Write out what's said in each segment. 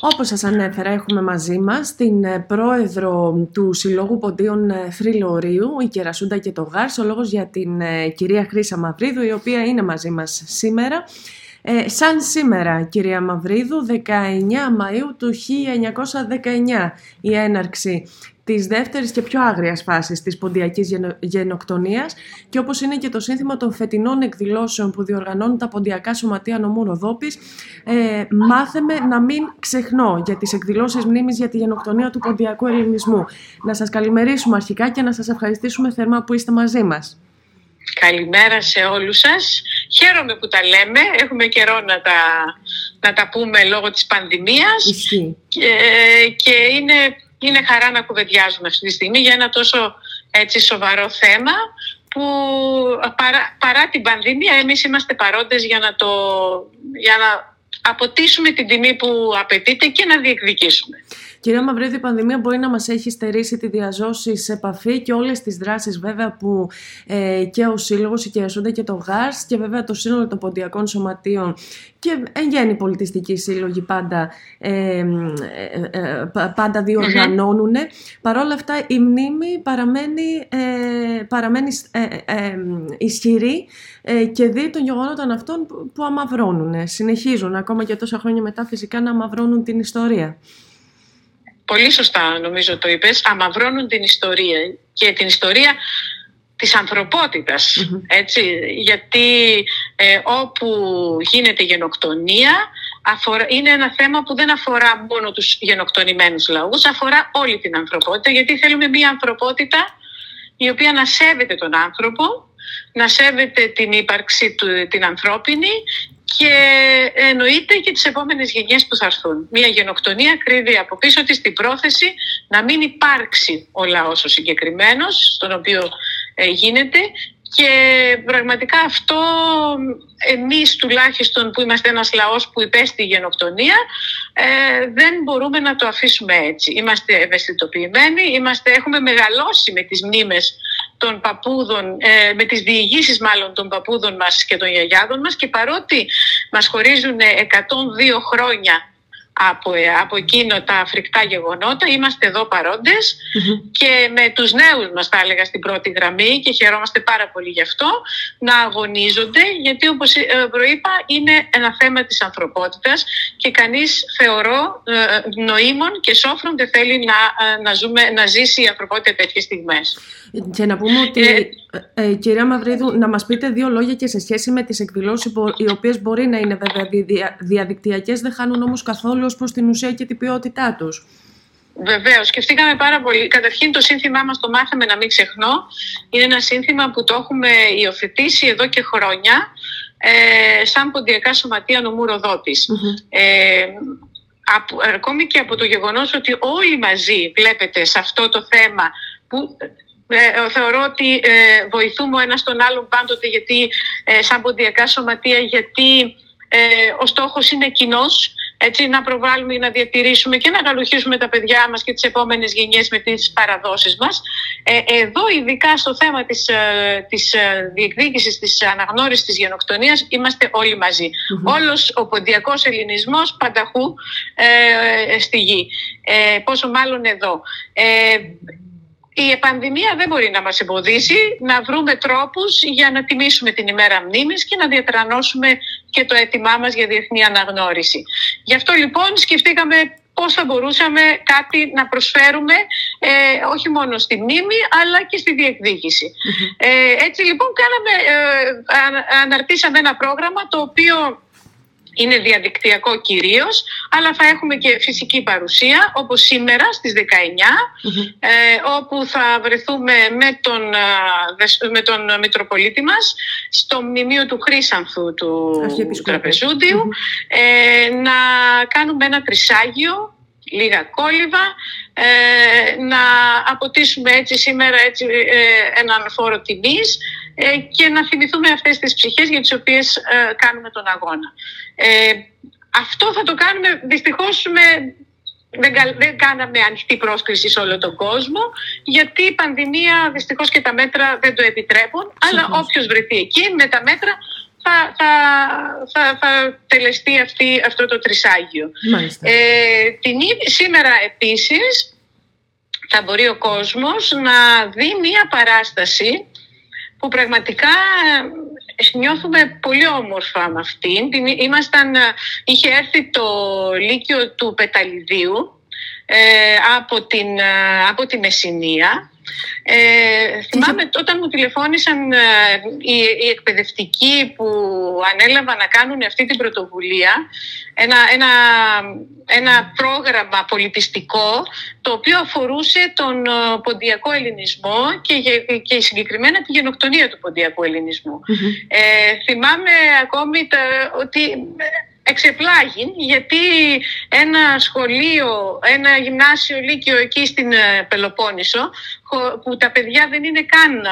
Όπως σας ανέφερα, έχουμε μαζί μας την ε, πρόεδρο του Συλλόγου Ποντίων ε, Φρυλωρίου, η Κερασούντα και το Γάρς, ο λόγος για την ε, κυρία Χρύσα Μαυρίδου, η οποία είναι μαζί μας σήμερα. Ε, σαν σήμερα, κυρία Μαυρίδου, 19 Μαΐου του 1919, η έναρξη της δεύτερης και πιο άγριας φάσης της ποντιακής γενοκτονίας και όπως είναι και το σύνθημα των φετινών εκδηλώσεων που διοργανώνουν τα ποντιακά σωματεία νομού Ροδόπης, ε, μάθεμε να μην ξεχνώ για τις εκδηλώσεις μνήμης για τη γενοκτονία του ποντιακού ελληνισμού. Να σας καλημερίσουμε αρχικά και να σας ευχαριστήσουμε θερμά που είστε μαζί μας. Καλημέρα σε όλους σας. Χαίρομαι που τα λέμε. Έχουμε καιρό να τα, να τα πούμε λόγω της πανδημίας. Και, και είναι, είναι χαρά να κουβεντιάζουμε αυτή τη στιγμή για ένα τόσο έτσι, σοβαρό θέμα που παρά, παρά την πανδημία εμείς είμαστε παρόντες για να, το, για να αποτίσουμε την τιμή που απαιτείται και να διεκδικήσουμε. Κυρία Μαυρίδη, η πανδημία μπορεί να μας έχει στερήσει τη διαζώση σε επαφή και όλες τις δράσεις βέβαια που ε, και ο Σύλλογος, η Κερασούντα και το ΓΑΡΣ και βέβαια το σύνολο των ποντιακών σωματείων και εν γέννη πολιτιστικοί σύλλογοι πάντα, ε, ε, ε πάντα διοργανώνουν. Παρ' όλα αυτά η μνήμη παραμένει, ε, παραμένει ισχυρή και δει των γεγονότων αυτών που, που αμαυρώνουν. Συνεχίζουν ακόμα και τόσα χρόνια μετά φυσικά να αμαυρώνουν την ιστορία πολύ σωστά νομίζω το είπες, αμαυρώνουν την ιστορία και την ιστορία της ανθρωποτητας έτσι, γιατί ε, όπου γίνεται γενοκτονία αφορά, είναι ένα θέμα που δεν αφορά μόνο τους γενοκτονημένους λαούς, αφορά όλη την ανθρωπότητα, γιατί θέλουμε μια ανθρωπότητα η οποία να σέβεται τον άνθρωπο, να σέβεται την ύπαρξη του, την ανθρώπινη και εννοείται και τις επόμενες γενιές που θα έρθουν. Μια γενοκτονία κρύβει από πίσω της την πρόθεση να μην υπάρξει ο λαός ο συγκεκριμένος, στον οποίο ε, γίνεται και πραγματικά αυτό εμείς τουλάχιστον που είμαστε ένας λαός που υπέστη γενοκτονία ε, δεν μπορούμε να το αφήσουμε έτσι. Είμαστε ευαισθητοποιημένοι, είμαστε, έχουμε μεγαλώσει με τις μνήμες των παππούδων, ε, με τις διηγήσεις μάλλον των παππούδων μας και των γιαγιάδων μας και παρότι μας χωρίζουν 102 χρόνια από, ε, από εκείνο τα φρικτά γεγονότα. Είμαστε εδώ και με τους νέους μας τα έλεγα στην πρώτη γραμμή και χαιρόμαστε πάρα πολύ γι' αυτό να αγωνίζονται γιατί όπως ε, προείπα είναι ένα θέμα της ανθρωπότητας και κανείς θεωρώ ε, νοήμων και σόφρον δεν θέλει να, να, ζούμε, να ζήσει η ανθρωπότητα τέτοιες στιγμές. Και να πούμε ότι, ε, κυρία Μαυρίδου, να μας πείτε δύο λόγια και σε σχέση με τις εκδηλώσεις οι οποίες μπορεί να είναι βέβαια διαδικτυακές, δεν χάνουν όμως καθόλου ως προς την ουσία και την ποιότητά τους. Βεβαίως, σκεφτήκαμε πάρα πολύ. Καταρχήν, το σύνθημά μας το μάθαμε να μην ξεχνώ. Είναι ένα σύνθημα που το έχουμε υιοθετήσει εδώ και χρόνια, ε, σαν ποντιακά σωματεία νομού Ε, ακόμη και από το γεγονός ότι όλοι μαζί βλέπετε σε αυτό το θέμα που ε, θεωρώ ότι ε, βοηθούμε ο ένας τον άλλον πάντοτε γιατί, ε, σαν ποντιακά σωματεία γιατί ε, ο στόχος είναι κοινός. Έτσι, να προβάλλουμε ή να διατηρήσουμε και να γαλουχίσουμε τα παιδιά μας και τις επόμενες γενιές με τις παραδόσεις μας. Ε, εδώ, ειδικά στο θέμα της, ε, της ε, διεκδίκησης της αναγνώρισης της γενοκτονίας, είμαστε όλοι μαζί. Mm-hmm. Όλος ο ποντιακός ελληνισμός πανταχού ε, στη γη. Ε, πόσο μάλλον εδώ. Ε, η πανδημία δεν μπορεί να μας εμποδίσει να βρούμε τρόπους για να τιμήσουμε την ημέρα μνήμης και να διατρανώσουμε και το αίτημά μας για διεθνή αναγνώριση. Γι' αυτό λοιπόν σκεφτήκαμε πώς θα μπορούσαμε κάτι να προσφέρουμε ε, όχι μόνο στη μνήμη αλλά και στη διεκδικηση Ε, έτσι λοιπόν κάναμε, ε, αναρτήσαμε ένα πρόγραμμα το οποίο είναι διαδικτυακό κυρίως, αλλά θα έχουμε και φυσική παρουσία, όπως σήμερα στις 19, ε, όπου θα βρεθούμε με τον, με τον Μητροπολίτη μας στο μνημείο του Χρήσανθου του τραπεζουντιου ε, να κάνουμε ένα τρισάγιο λίγα κόλληβα, ε, να αποτίσουμε έτσι σήμερα έτσι, ε, έναν φόρο τιμής ε, και να θυμηθούμε αυτές τις ψυχές για τις οποίες ε, κάνουμε τον αγώνα. Ε, αυτό θα το κάνουμε δυστυχώς με δεν, δεν κάναμε ανοιχτή πρόσκληση σε όλο τον κόσμο, γιατί η πανδημία δυστυχώς και τα μέτρα δεν το επιτρέπουν. Αλλά όποιος βρεθεί εκεί με τα μέτρα θα, θα, θα, θα τελεστεί αυτή, αυτό το τρισάγιο. Ε, την, σήμερα επίσης θα μπορεί ο κόσμος να δει μία παράσταση που πραγματικά ε, νιώθουμε πολύ όμορφα με αυτήν. Ήμασταν, ε, είχε έρθει το Λύκειο του Πεταλιδίου ε, από, την, από τη Μεσσηνία ε, θυμάμαι όταν μου τηλεφώνησαν ε, οι, οι, εκπαιδευτικοί που ανέλαβαν να κάνουν αυτή την πρωτοβουλία ένα, ένα, ένα πρόγραμμα πολιτιστικό το οποίο αφορούσε τον ε, ποντιακό ελληνισμό και, και συγκεκριμένα τη γενοκτονία του ποντιακού Ε, θυμάμαι ακόμη τα, ότι εξεπλάγει γιατί ένα σχολείο, ένα γυμνάσιο λύκειο εκεί στην ε, Πελοπόννησο που τα παιδιά δεν είναι καν,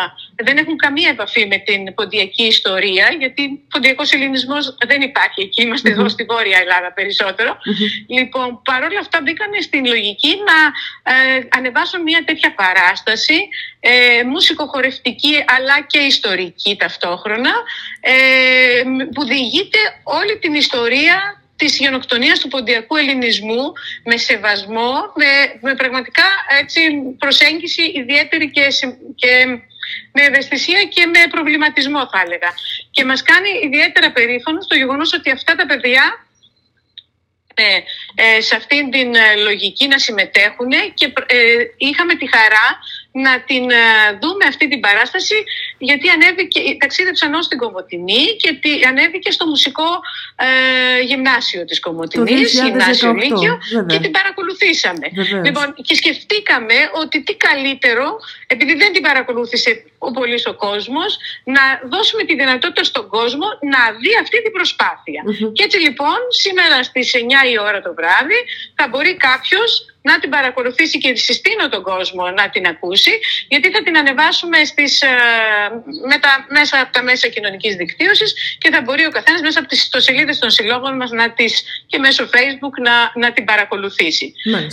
δεν έχουν καμία επαφή με την ποντιακή ιστορία γιατί ποντιακός ελληνισμός δεν υπάρχει εκεί, εδώ στη Βόρεια Ελλάδα Λοιπόν, παρόλα αυτά μπήκαν στην λογική να ε, ανεβάσουν μια τέτοια παράσταση ε, μουσικοχορευτική αλλά και ιστορική ταυτόχρονα ε, που διηγείται όλη την ιστορία της γενοκτονίας του ποντιακού ελληνισμού με σεβασμό, με, με πραγματικά έτσι, προσέγγιση ιδιαίτερη και, και με ευαισθησία και με προβληματισμό θα έλεγα. Και μας κάνει ιδιαίτερα περήφανο το γεγονός ότι αυτά τα παιδιά ε, σε αυτήν την ε, λογική να συμμετέχουν και ε, είχαμε τη χαρά να την ε, δούμε αυτή την παράσταση γιατί ανέβηκε, ταξίδεψαν ως την Κομωτινή και ανέβηκε στο μουσικό ε, γυμνάσιο της Κομωτινής, γυμνάσιο Λύκειο και την παρακολουθήσαμε. Λοιπόν, και σκεφτήκαμε ότι τι καλύτερο, επειδή δεν την παρακολούθησε ο πολύς ο κόσμος, να δώσουμε τη δυνατότητα στον κόσμο να δει αυτή την προσπαθεια Και έτσι λοιπόν σήμερα στις 9 η ώρα το βράδυ θα μπορεί κάποιος να την παρακολουθήσει και συστήνω τον κόσμο να την ακούσει, γιατί θα την ανεβάσουμε στις, ε, με τα, μέσα από τα μέσα κοινωνικής δικτύωσης και θα μπορεί ο καθένας μέσα από τις ιστοσελίδες των συλλόγων μας να τις, και μέσω facebook να, να την παρακολουθήσει.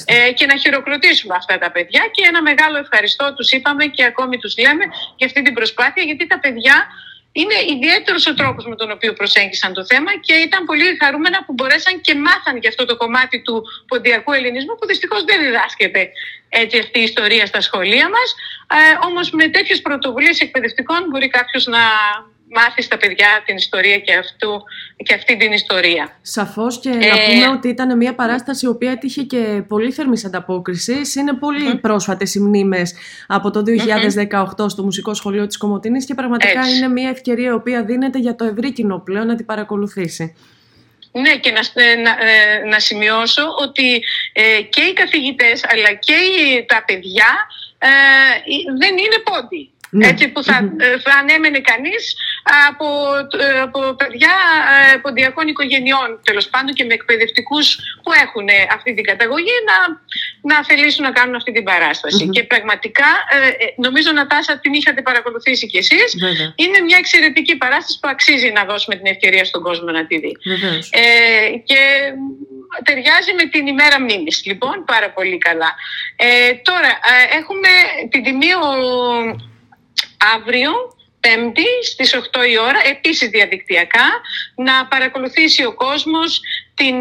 Ε, και να χειροκροτήσουμε αυτά τα παιδιά και ένα μεγάλο ευχαριστώ τους είπαμε και ακόμη τους λέμε για αυτή την προσπάθεια, γιατί τα παιδιά είναι ιδιαίτερος ο τρόπος με τον οποίο προσέγγισαν το θέμα και ήταν πολύ χαρούμενα που μπορέσαν και μάθαν για αυτό το κομμάτι του ποντιακού ελληνισμού που δυστυχώς δεν διδάσκεται έτσι αυτή η ιστορία στα σχολεία μας. Ε, Όμως με τέτοιες πρωτοβουλίες εκπαιδευτικών μπορεί κάποιος να μάθει στα παιδιά την ιστορία και, αυτού, και αυτή την ιστορία. Σαφώς και ε... να πούμε ότι ήταν μια παράσταση η οποία έτυχε και πολύ θερμής ανταπόκρισης. Είναι πολύ mm. πρόσφατες οι μνήμες από το 2018 στο Μουσικό Σχολείο της Κομωτινής και πραγματικά είναι μια ευκαιρία η οποία δίνεται για το ευρύ κοινό πλέον να την παρακολουθήσει. Ναι, και να, ε, να, ε, να σημειώσω ότι ε, και οι καθηγητές αλλά και τα παιδιά ε, δεν είναι πόντι. Ναι. Έτσι που θα, ε, θα ανέμενε κανείς από, ε, από παιδιά ε, ποντιακών οικογενειών τέλος πάντων και με εκπαιδευτικούς που έχουν αυτή την καταγωγή να, να θελήσουν να κάνουν αυτή την παρασταση Και πραγματικά, νομίζω Νατάσα την είχατε παρακολουθήσει κι εσείς, είναι μια εξαιρετική παράσταση που αξίζει να δώσουμε την ευκαιρία στον κόσμο να τη δει. Ε, και ταιριάζει με την ημέρα μνήμης, λοιπόν, πάρα πολύ καλά. Ε, τώρα, έχουμε την τιμή ο αύριο Πέμπτη στις 8 η ώρα, επίσης διαδικτυακά, να παρακολουθήσει ο κόσμος την,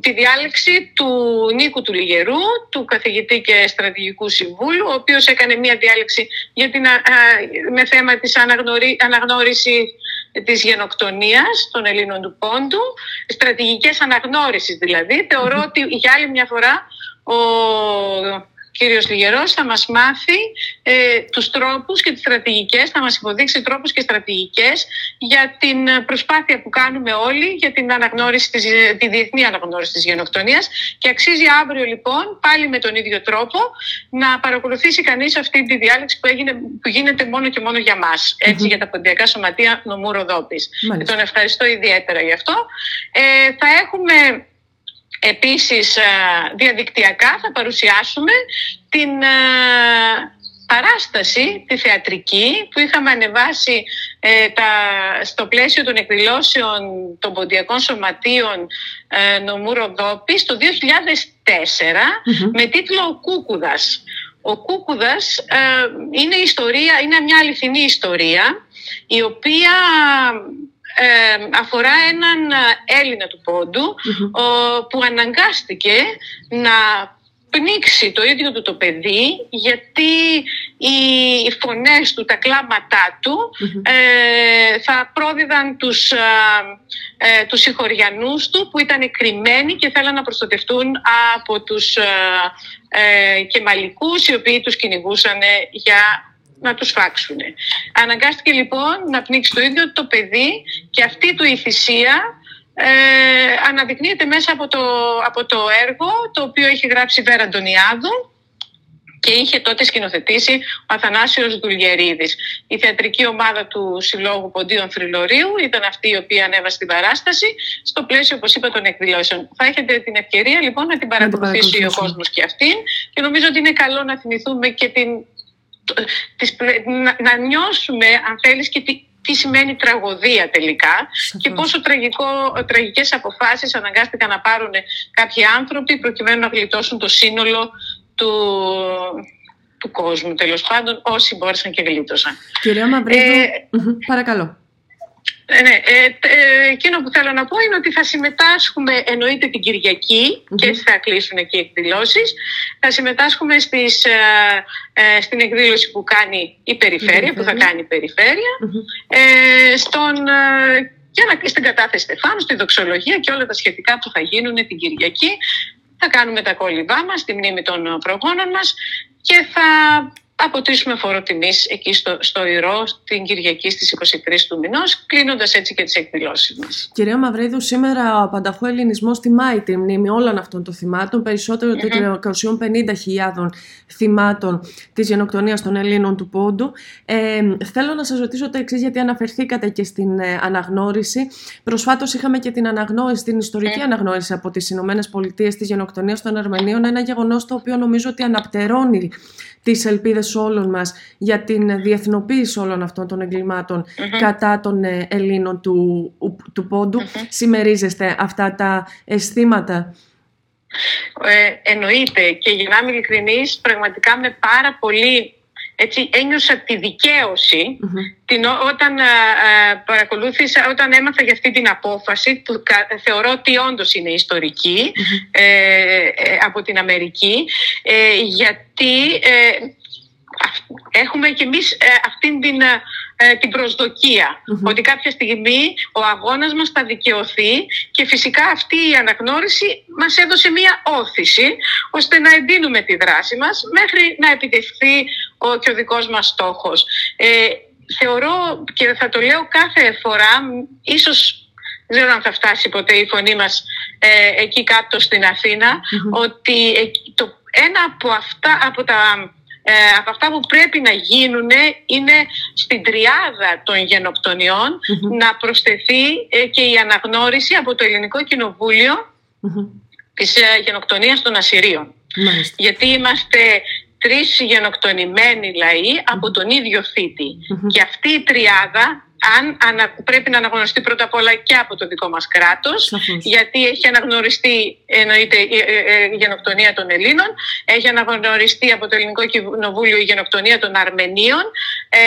τη διάλεξη του Νίκου του Λιγερού, του καθηγητή και στρατηγικού συμβούλου, ο οποίος έκανε μια διάλεξη για την, με θέμα της αναγνωρί, αναγνώριση της γενοκτονίας των Ελλήνων του Πόντου, στρατηγικές αναγνώρισης δηλαδή. Θεωρώ ότι για άλλη μια φορά ο κύριος Λιγερός θα μας μάθει ε, τους τρόπους και τις στρατηγικές, θα μας υποδείξει τρόπους και στρατηγικές για την προσπάθεια που κάνουμε όλοι για την αναγνώριση της, τη διεθνή αναγνώριση της γενοκτονίας και αξίζει αύριο λοιπόν πάλι με τον ίδιο τρόπο να παρακολουθήσει κανείς αυτή τη διάλεξη που, έγινε, που γίνεται μόνο και μόνο για μας, έτσι, για τα ποντιακά σωματεία νομού Ροδόπης. Τον ευχαριστώ ιδιαίτερα γι' αυτό. Ε, θα έχουμε Επίσης ε, διαδικτυακά θα παρουσιάσουμε την ε, παράσταση, τη θεατρική που είχαμε ανεβάσει ε, τα, στο πλαίσιο των εκδηλώσεων των ποντιακών σωματείων ε, νομού Ροδόπης το 2004 με τίτλο «Ο Κούκουδας». Ο Κούκουδας είναι, ιστορία, είναι μια αληθινή ιστορία η οποία ε, αφορά έναν Έλληνα του ποντου που αναγκάστηκε να πνίξει το ίδιο του το παιδί γιατί οι φωνές του, τα κλάματά του ε, θα πρόδιδαν τους, ε, ε, τους συγχωριανούς του που ήταν κρυμμένοι και θέλαν να προστατευτούν από τους ε, ε, κεμαλικούς οι οποίοι τους κυνηγούσαν για να τους φάξουν. Αναγκάστηκε λοιπόν να πνίξει το ίδιο το παιδί και αυτή του η θυσία ε, αναδεικνύεται μέσα από το, από το έργο το οποίο έχει γράψει η Βέρα Αντωνιάδου και είχε τότε σκηνοθετήσει ο Αθανάσιος Δουλγερίδης. Η θεατρική ομάδα του Συλλόγου Ποντίων Θρυλωρίου ήταν αυτή η οποία ανέβασε την παράσταση στο πλαίσιο, όπως είπα, των εκδηλώσεων. Θα έχετε την ευκαιρία λοιπόν να την παρακολουθήσει ο κόσμος και αυτήν και νομίζω ότι είναι καλό να θυμηθούμε και την, να, να νιώσουμε, αν θέλεις, και τη, τι σημαίνει τραγωδία τελικά και πόσο τραγικό, τραγικές αποφάσεις αναγκάστηκαν να πάρουν κάποιοι άνθρωποι προκειμένου να γλιτώσουν το σύνολο του, του κόσμου τέλος πάντων όσοι μπόρεσαν και γλίτωσαν. Κυρία Μαυρίδου, ε, παρακαλώ. Ε, ναι, ε, ε, εκείνο που θέλω να πω είναι ότι θα συμμετάσχουμε εννοείται την κυριακη και θα κλείσουν εκεί οι εκδηλώσεις. Θα συμμετάσχουμε στις, ε, ε, στην εκδήλωση που κάνει η περιφέρεια, που θα κάνει η περιφερεια ε, στον, για να, στην κατάθεση Στεφάνου, στη δοξολογία και όλα τα σχετικά που θα γίνουν την Κυριακή. Θα κάνουμε τα κόλληβά μας, τη μνήμη των προγόνων μας και θα αποτίσουμε φόρο τιμή εκεί στο, στο Ηρώ την Κυριακή στις 23 του μηνός, κλείνοντας έτσι και τις εκδηλώσεις μας. Κυρία Μαυρίδου, σήμερα ο Πανταχού Ελληνισμός τιμάει τη μνήμη όλων αυτών των θυμάτων, περισσότερο mm-hmm. των 350.000 θυμάτων της γενοκτονίας των Ελλήνων του Πόντου. Ε, θέλω να σας ρωτήσω το εξής, γιατί αναφερθήκατε και στην ε, αναγνώριση. Προσφάτως είχαμε και την αναγνώριση, την ιστορική αναγνώριση από τις Ηνωμένες Πολιτείες της γενοκτονίας των Αρμενίων, ένα γεγονός το οποίο νομίζω ότι αναπτερώνει τις ελπίδες όλων μας για την διεθνοποίηση όλων αυτών των εγκληματων κατά των ε, Ελλήνων του, του ποντου mm Συμμερίζεστε αυτά τα αισθήματα; Ε, εννοείται. Και για να είμαι ειλικρινής πραγματικά με πάρα πολύ έτσι, ένιωσα τη δικαιωση την, όταν ε, ε, παρακολούθησα, όταν έμαθα για αυτή την απόφαση που θεωρώ ότι όντως είναι ε, από την Αμερική γιατί έχουμε και εμείς αυτήν την ε, την προσδοκια ότι κάποια στιγμή ο αγώνας μας θα δικαιωθεί και φυσικά αυτή η αναγνώριση μας έδωσε μία όθηση ώστε να εντείνουμε τη δράση μας μέχρι να επιτευχθεί ο, και ο δικός μας στόχος. Ε, θεωρώ και θα το λέω κάθε φορά, ίσως δεν ξέρω αν θα φτάσει ποτέ η φωνή μας ε, εκεί κάτω στην αθηνα ότι το, ένα από αυτά, από τα ε, από αυτά που πρέπει να γίνουν είναι στην τριάδα των γενοκτονιων να προσθεθεί ε, και η αναγνώριση από το Ελληνικό Κοινοβούλιο mm-hmm. της ε, γενοκτονίας των Ασσυρίων. Γιατί είμαστε τρεις γενοκτονημένοι λαοί από τον ίδιο Και αυτή η τριάδα αν πρέπει να αναγνωριστεί πρώτα απ' όλα και από το δικό μας κράτος, γιατί έχει αναγνωριστεί εννοείται, η, η, γενοκτονία των Ελλήνων, έχει αναγνωριστεί από το Ελληνικό Κοινοβούλιο η γενοκτονία των Αρμενίων. Ε,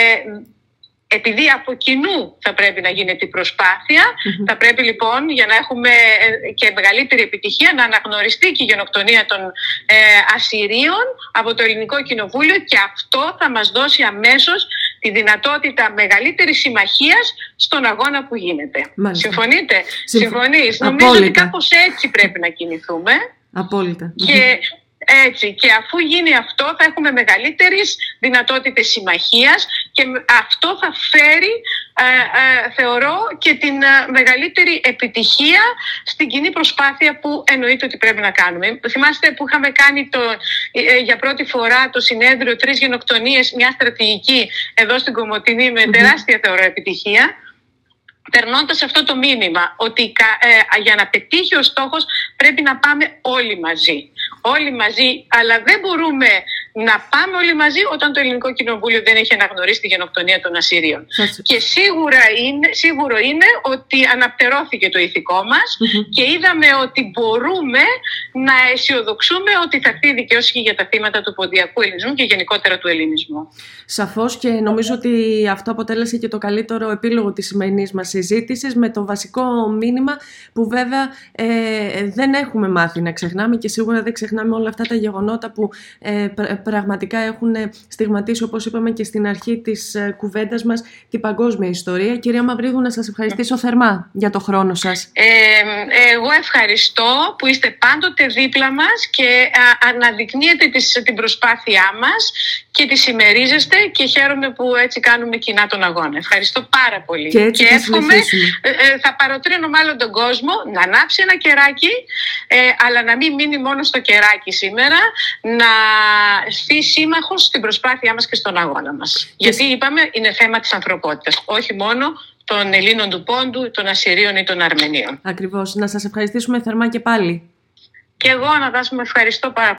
επειδή από κοινού θα πρέπει να γίνεται η προσπαθεια θα πρέπει λοιπόν για να έχουμε ε, και μεγαλύτερη επιτυχία να αναγνωριστεί και η γενοκτονία των ε, Ασσυρίων από το Ελληνικό Κοινοβούλιο και αυτό θα μας δώσει αμέσως τη δυνατότητα μεγαλύτερης συμμαχίας στον αγώνα που γίνεται. Μάλιστα. Συμφωνείτε; Συμφωνείς; Νομίζω ότι κάπως έτσι πρέπει να κινηθούμε. Απόλυτα. Και έτσι, και αφού γίνει αυτό θα έχουμε μεγαλύτερες δυνατότητες συμμαχίας και αυτό θα φέρει, ε, ε, θεωρώ, και την ε, μεγαλύτερη επιτυχία στην κοινή προσπάθεια που εννοείται ότι πρέπει να κάνουμε. Θυμάστε που είχαμε κάνει το, για πρώτη φορά το συνέδριο τρεις γενοκτονίες, μια στρατηγική εδώ στην Κομωτινή με τεράστια θεωρώ επιτυχία περνώντας αυτό το μήνυμα ότι για να πετύχει ο στόχος πρέπει να πάμε όλοι μαζί όλοι μαζί, αλλά δεν μπορούμε να πάμε όλοι μαζί όταν το Ελληνικό Κοινοβούλιο δεν έχει αναγνωρίσει τη γενοκτονία των Ασσύριων. Και σίγουρα είναι, σίγουρο είναι ότι αναπτερώθηκε το ηθικό μας και είδαμε ότι μπορούμε να αισιοδοξούμε ότι θα έρθει η δικαιώση και για τα θύματα του ποντιακού ελληνισμού και γενικότερα του ελληνισμού. Σαφώς και νομίζω ότι αυτό αποτέλεσε και το καλύτερο επίλογο της σημερινής μας συζήτησης με το βασικό μήνυμα που βέβαια ε, δεν έχουμε μάθει να ξεχνάμε και σίγουρα δεν ξεχνάμε όλα αυτά τα γεγονότα που ε, πραγματικά έχουν στιγματίσει όπως είπαμε και στην αρχή της ε, κουβέντας μας την παγκόσμια ιστορία. Κυρία Μαυρίδου να σας ευχαριστήσω θερμά για το χρόνο σας. Ε, εγώ ευχαριστώ που είστε πάντοτε δίπλα μας και αναδεικνύετε την προσπάθειά μας και τη συμμερίζεστε και χαίρομαι που έτσι κάνουμε κοινά τον αγώνα. Ευχαριστώ πάρα πολύ. Και, έτσι και εύχομαι, ε, ε, θα παροτρύνω μάλλον τον κόσμο να ανάψει ένα κεράκι, ε, αλλά να μην μείνει μόνο στο κεράκι σήμερα, να στεί σύμμαχος στην προσπάθειά μας και στον αγώνα μας. Γιατί είπαμε είναι θέμα της ανθρωπότητας, όχι μόνο των Ελλήνων του Πόντου, των Ασσυρίων ή των Αρμενίων. Ακριβώς. Να σας ευχαριστήσουμε θερμά και πάλι. Και εγώ, Αναδάσου, με ευχαριστώ πάρα